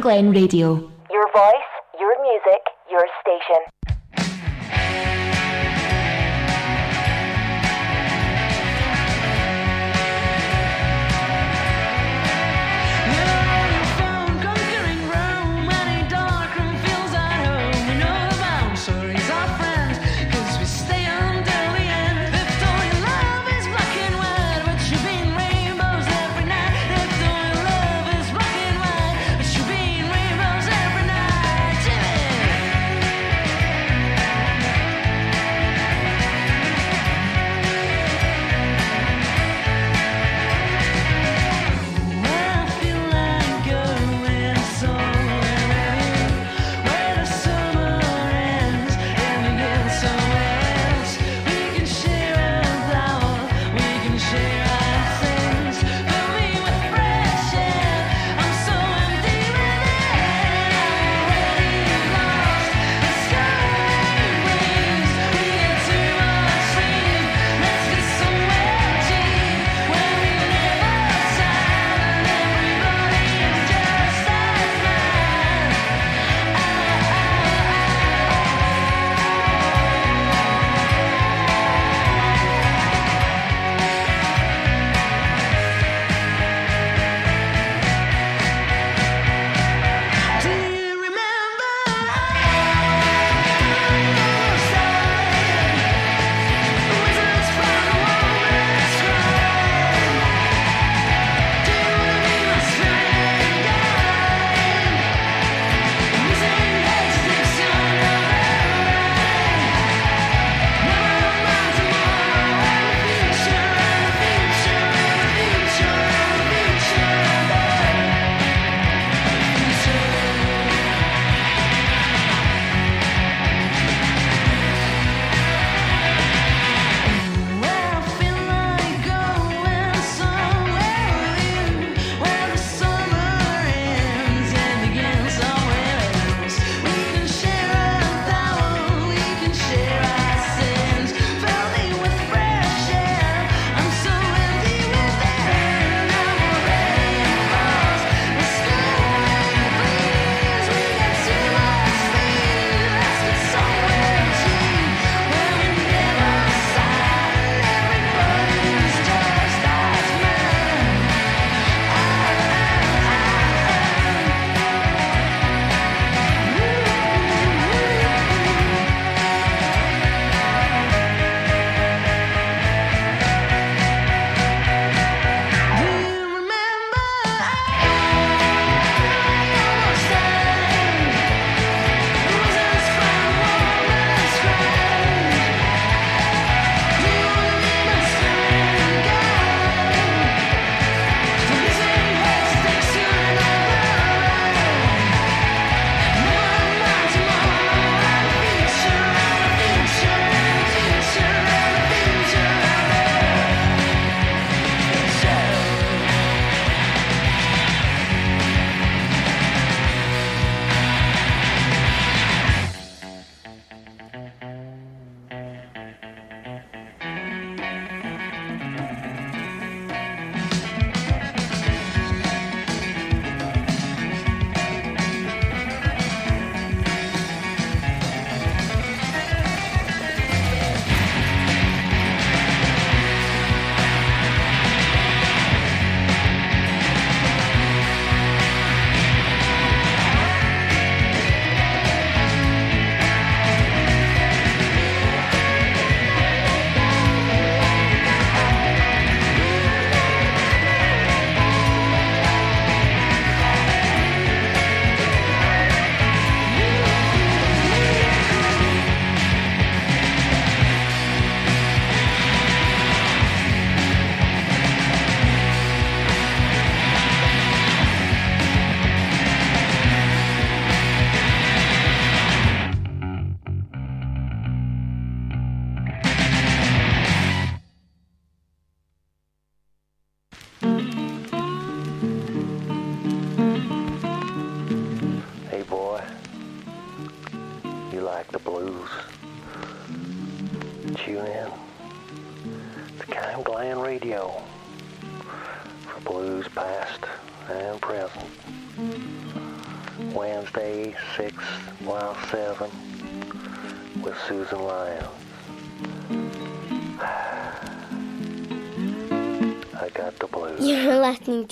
Glen Radio.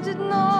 did not.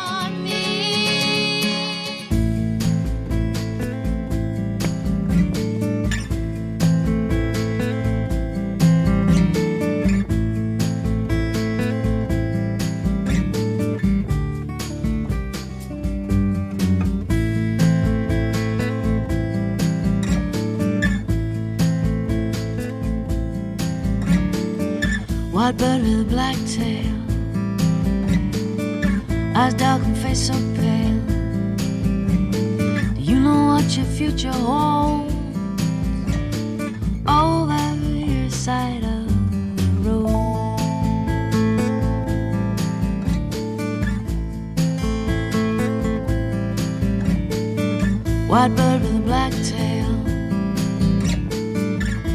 White bird with a black tail. Eyes dark and face so pale. Do you know what your future holds? Over your side of the road. White bird with a black tail.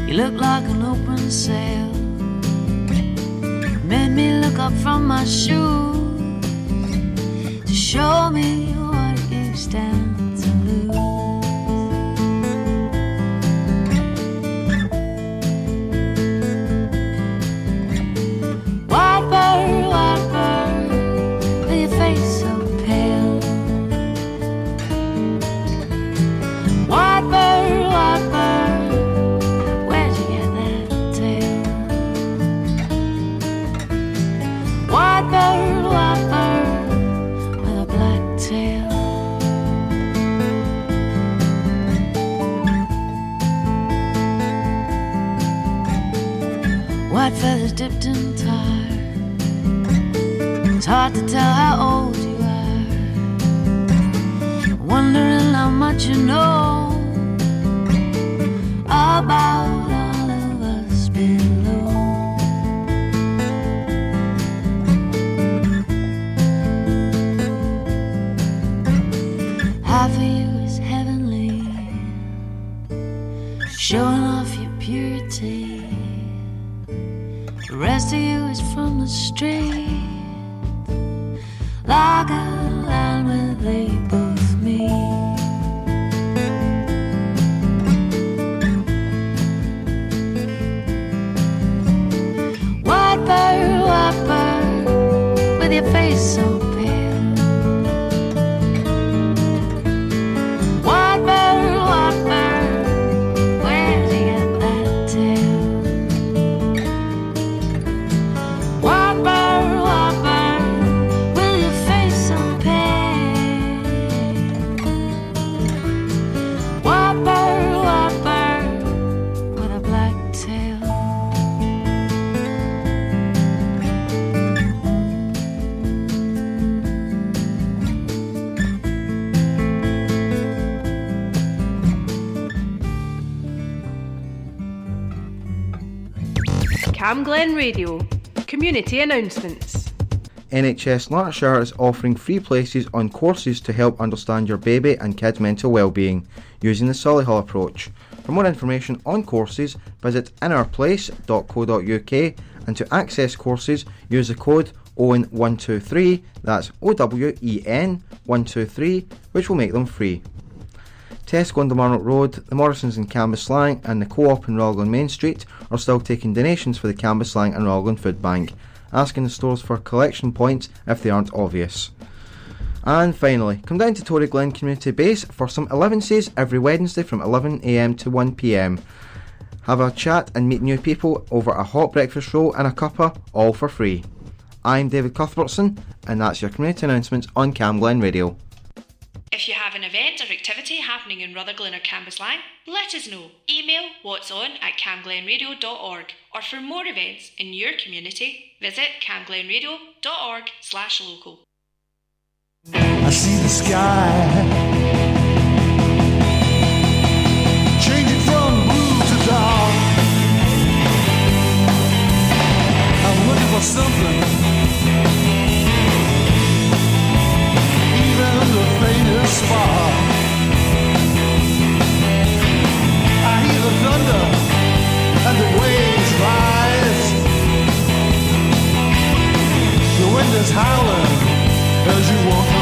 You look like an open sail. Me look up from my shoes to show me to tell how old you are. Wondering how much you know about all of us below. Half of you is heavenly, showing off your purity. The rest of you is from the street, like a line where they Camglen Radio. Community announcements. NHS Lanarkshire is offering free places on courses to help understand your baby and kid's mental well-being using the Solihull approach. For more information on courses, visit inourplace.co.uk and to access courses, use the code OWEN123, that's O-W-E-N 123, which will make them free. Tesco on the Marnock Road, the Morrisons in Cambuslang and the Co-op in Roglan Main Street are still taking donations for the Cambuslang and Roglan Food Bank, asking the stores for collection points if they aren't obvious. And finally, come down to Toryglen Community Base for some 11ses every Wednesday from 11am to 1pm. Have a chat and meet new people over a hot breakfast roll and a cuppa, all for free. I'm David Cuthbertson, and that's your community announcements on Camglen Radio. An event or activity happening in Rutherglen or Cambuslang, let us know. Email what's on at camglenradio.org or for more events in your community, visit camglenradio.org slash local. I see the sky is howling as you walk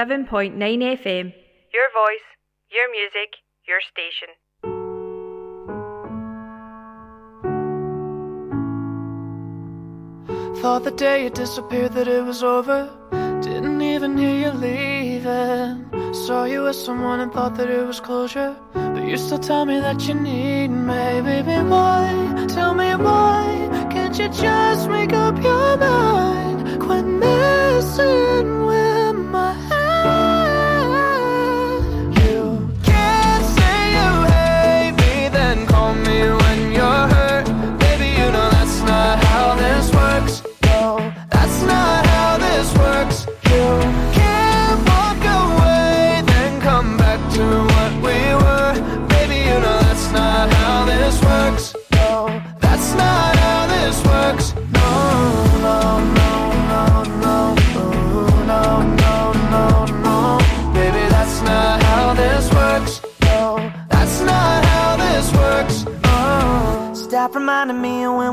107.9 FM. Your voice, your music, your station. Thought the day you disappeared that it was over. Didn't even hear you leaving. Saw you with someone and thought that it was closure. But you still tell me that you need me. Baby, why? Tell me why? Can't you just?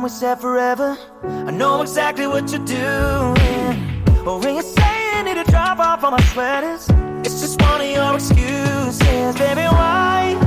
we said forever. I know exactly what you're doing. But when you say you need to drop off all my sweaters, it's just one of your excuses. Baby, why?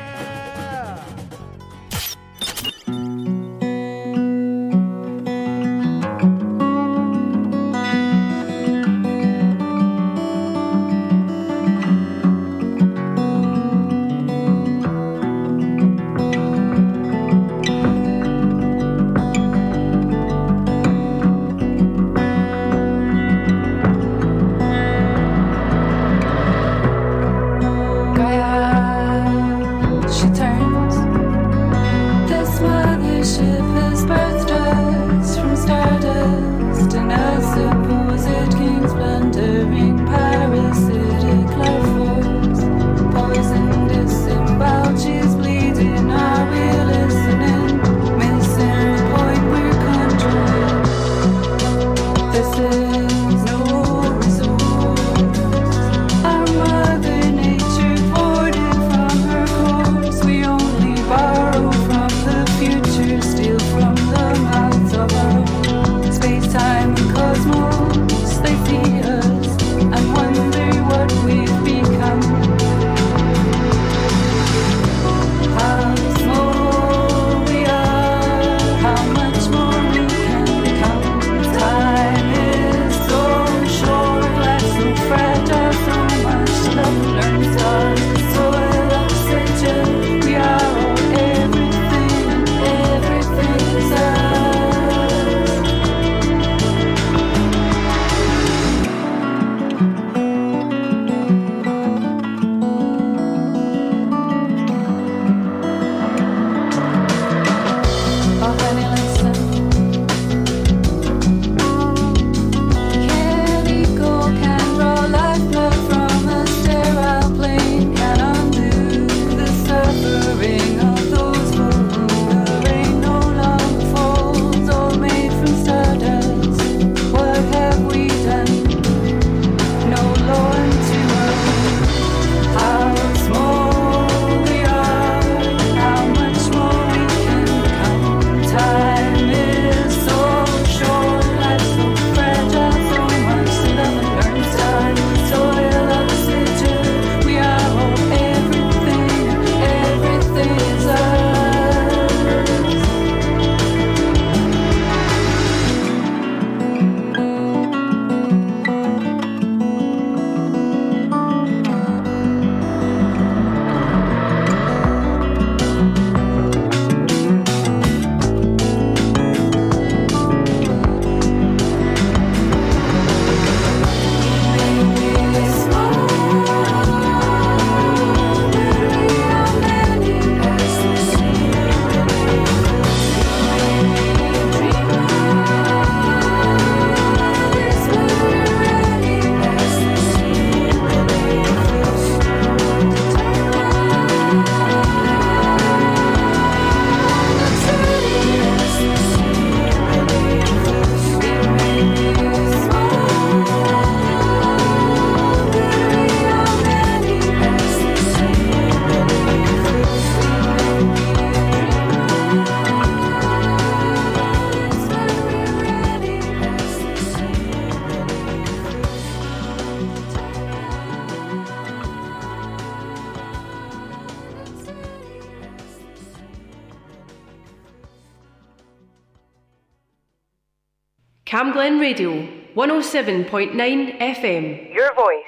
Glen Radio, 107.9 FM. Your voice,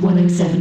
107.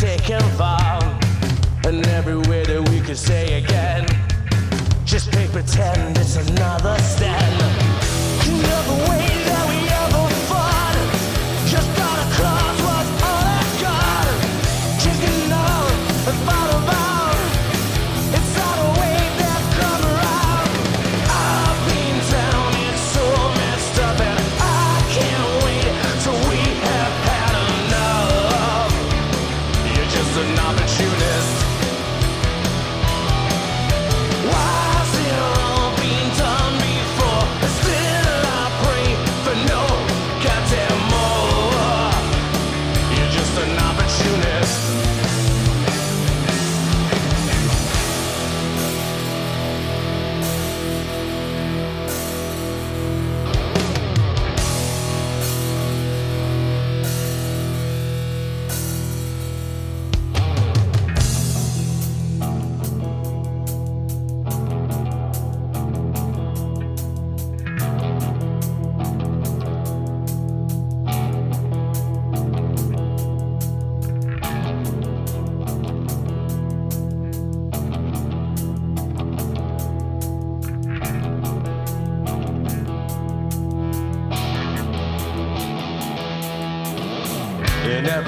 They taken vow. And every way that we could say again, just pay pretend it's another stand.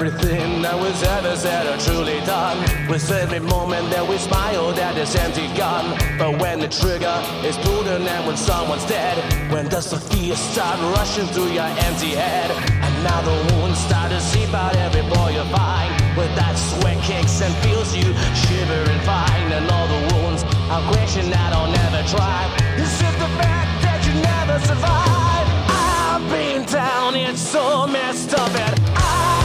Everything that was ever said or truly done. Was every moment that we smiled at this empty gun But when the trigger is pulled and then when someone's dead When does the fear start rushing through your empty head And now the wounds start to seep out every boy you find. With that sweat kicks and feels you shivering fine. And all the wounds are question that I'll never try. It's just the fact that you never survive. I've been down, it's so messed up and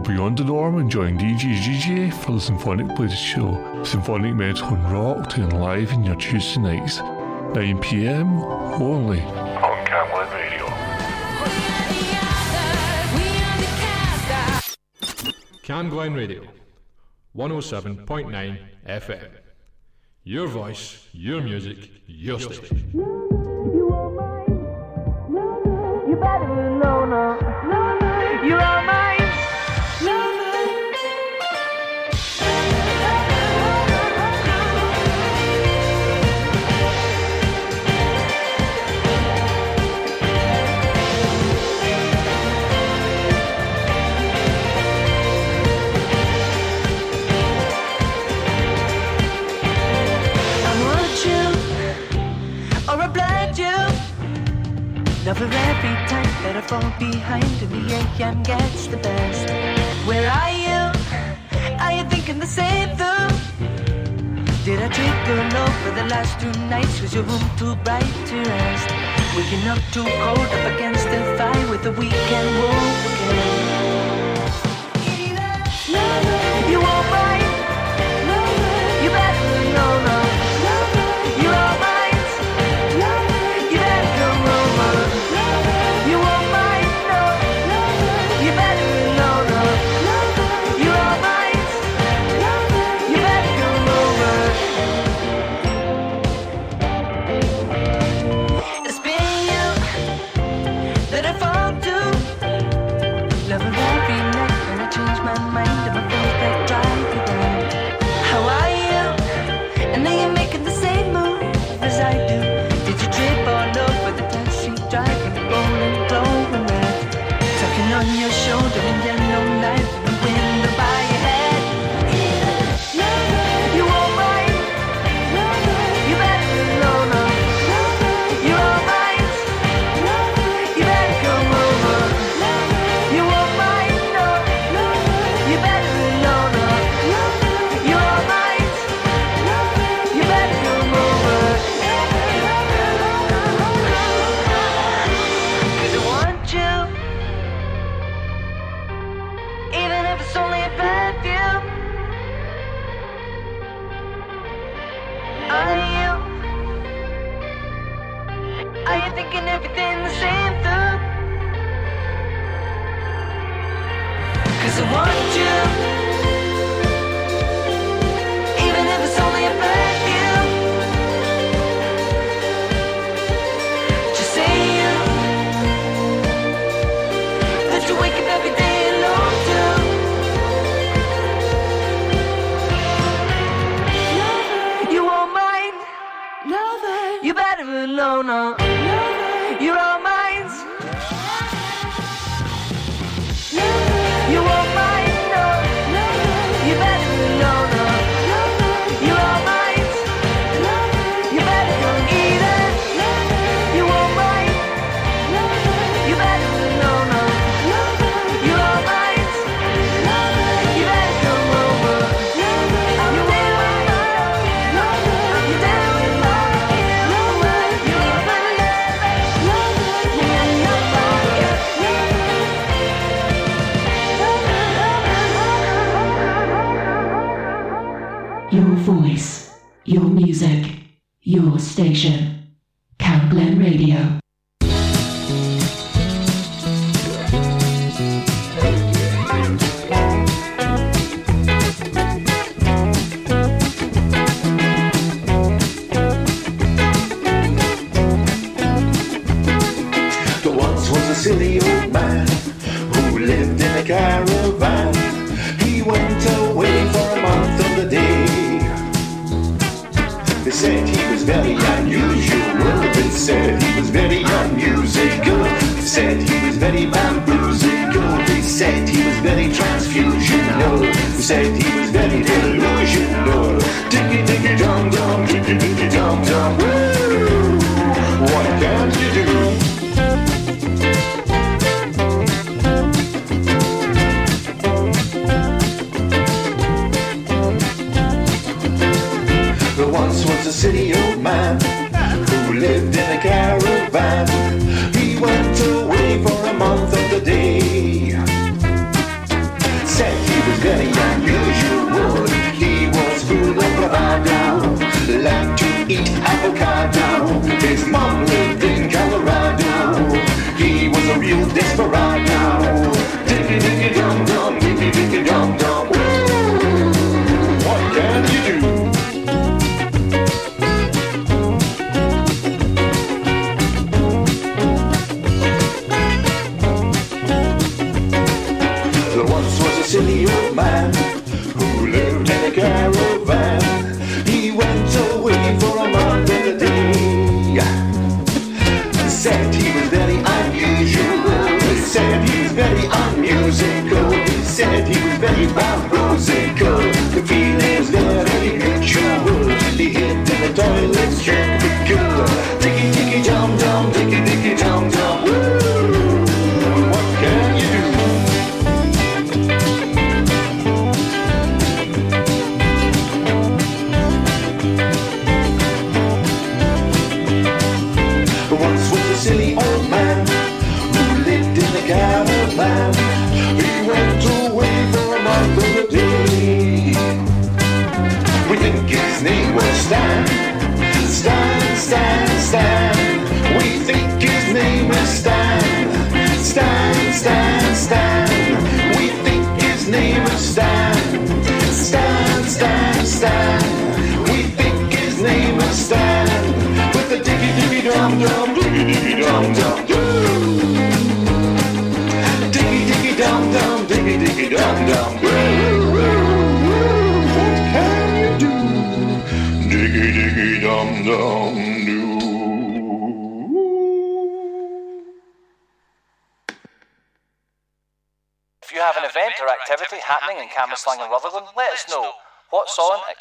Go beyond the norm and join DJ GJ for the Symphonic Blues Show. Symphonic metal and rock to live in your Tuesday nights, 9 pm only. On Camglen Radio. Camglen Radio, 107.9 FM. Your voice, your music, your station. You better fall behind and the AM gets the best. Where are you? Are you thinking the same thing? Did I take a note for the last two nights? Was your room too bright to rest? Waking up too cold up against the fire with the weekend wolf again. You won't mind.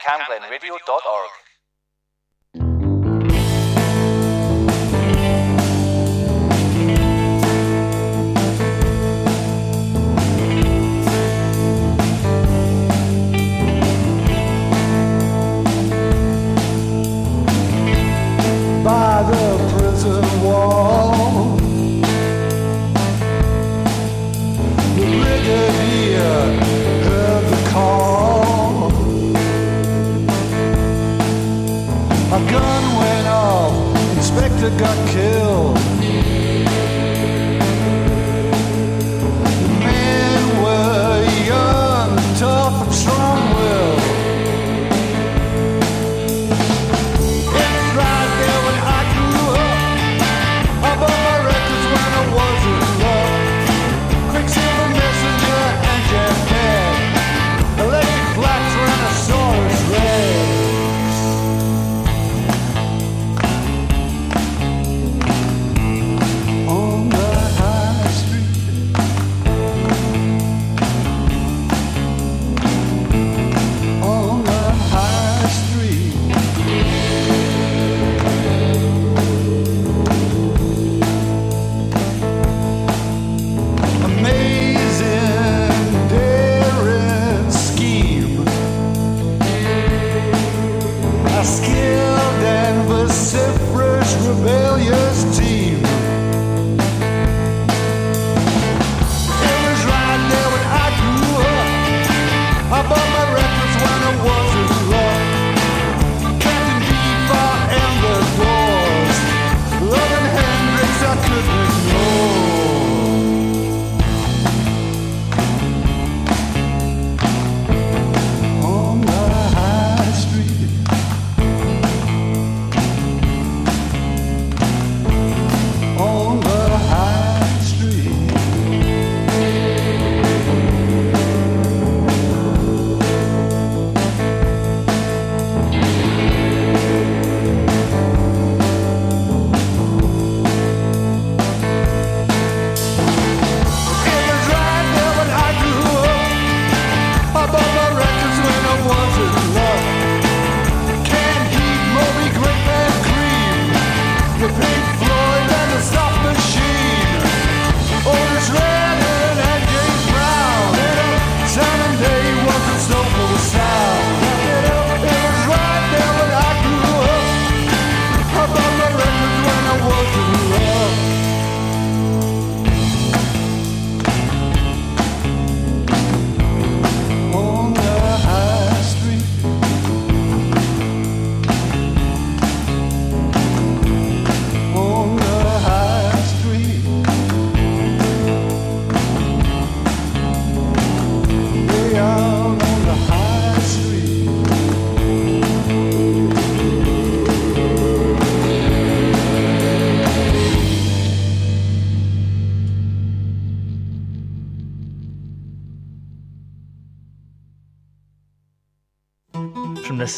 camglenradio.org.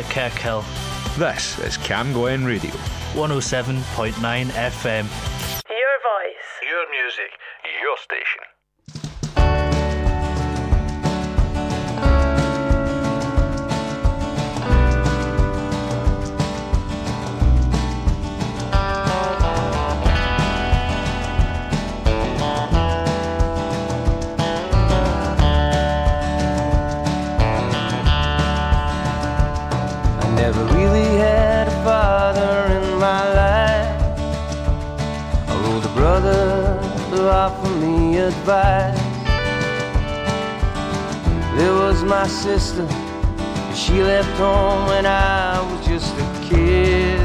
To Kirkhill. This is Camglen Radio. 107.9 FM. My sister, she left home when I was just a kid.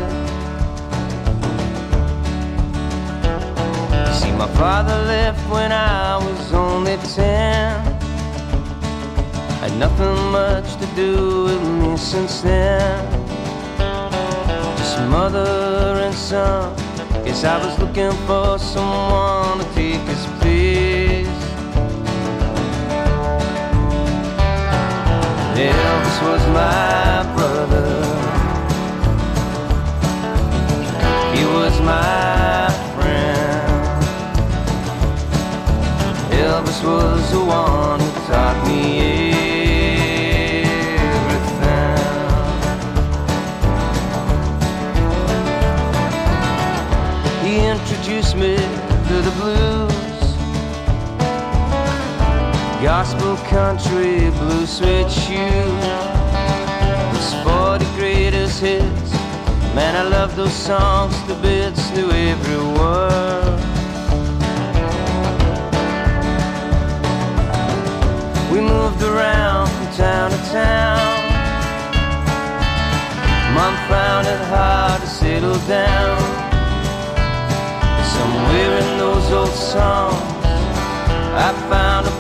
See, my father left when I was only ten. Had nothing much to do with me since then. Just mother and son. Guess I was looking for someone Elvis was my brother. He was my friend. Elvis was the one Gospel country, blue suede shoes. Those 40 greatest hits. Man, I love those songs to bits, knew every word. We moved around from town to town. Mom found it hard to settle down. Somewhere in those old songs, I found a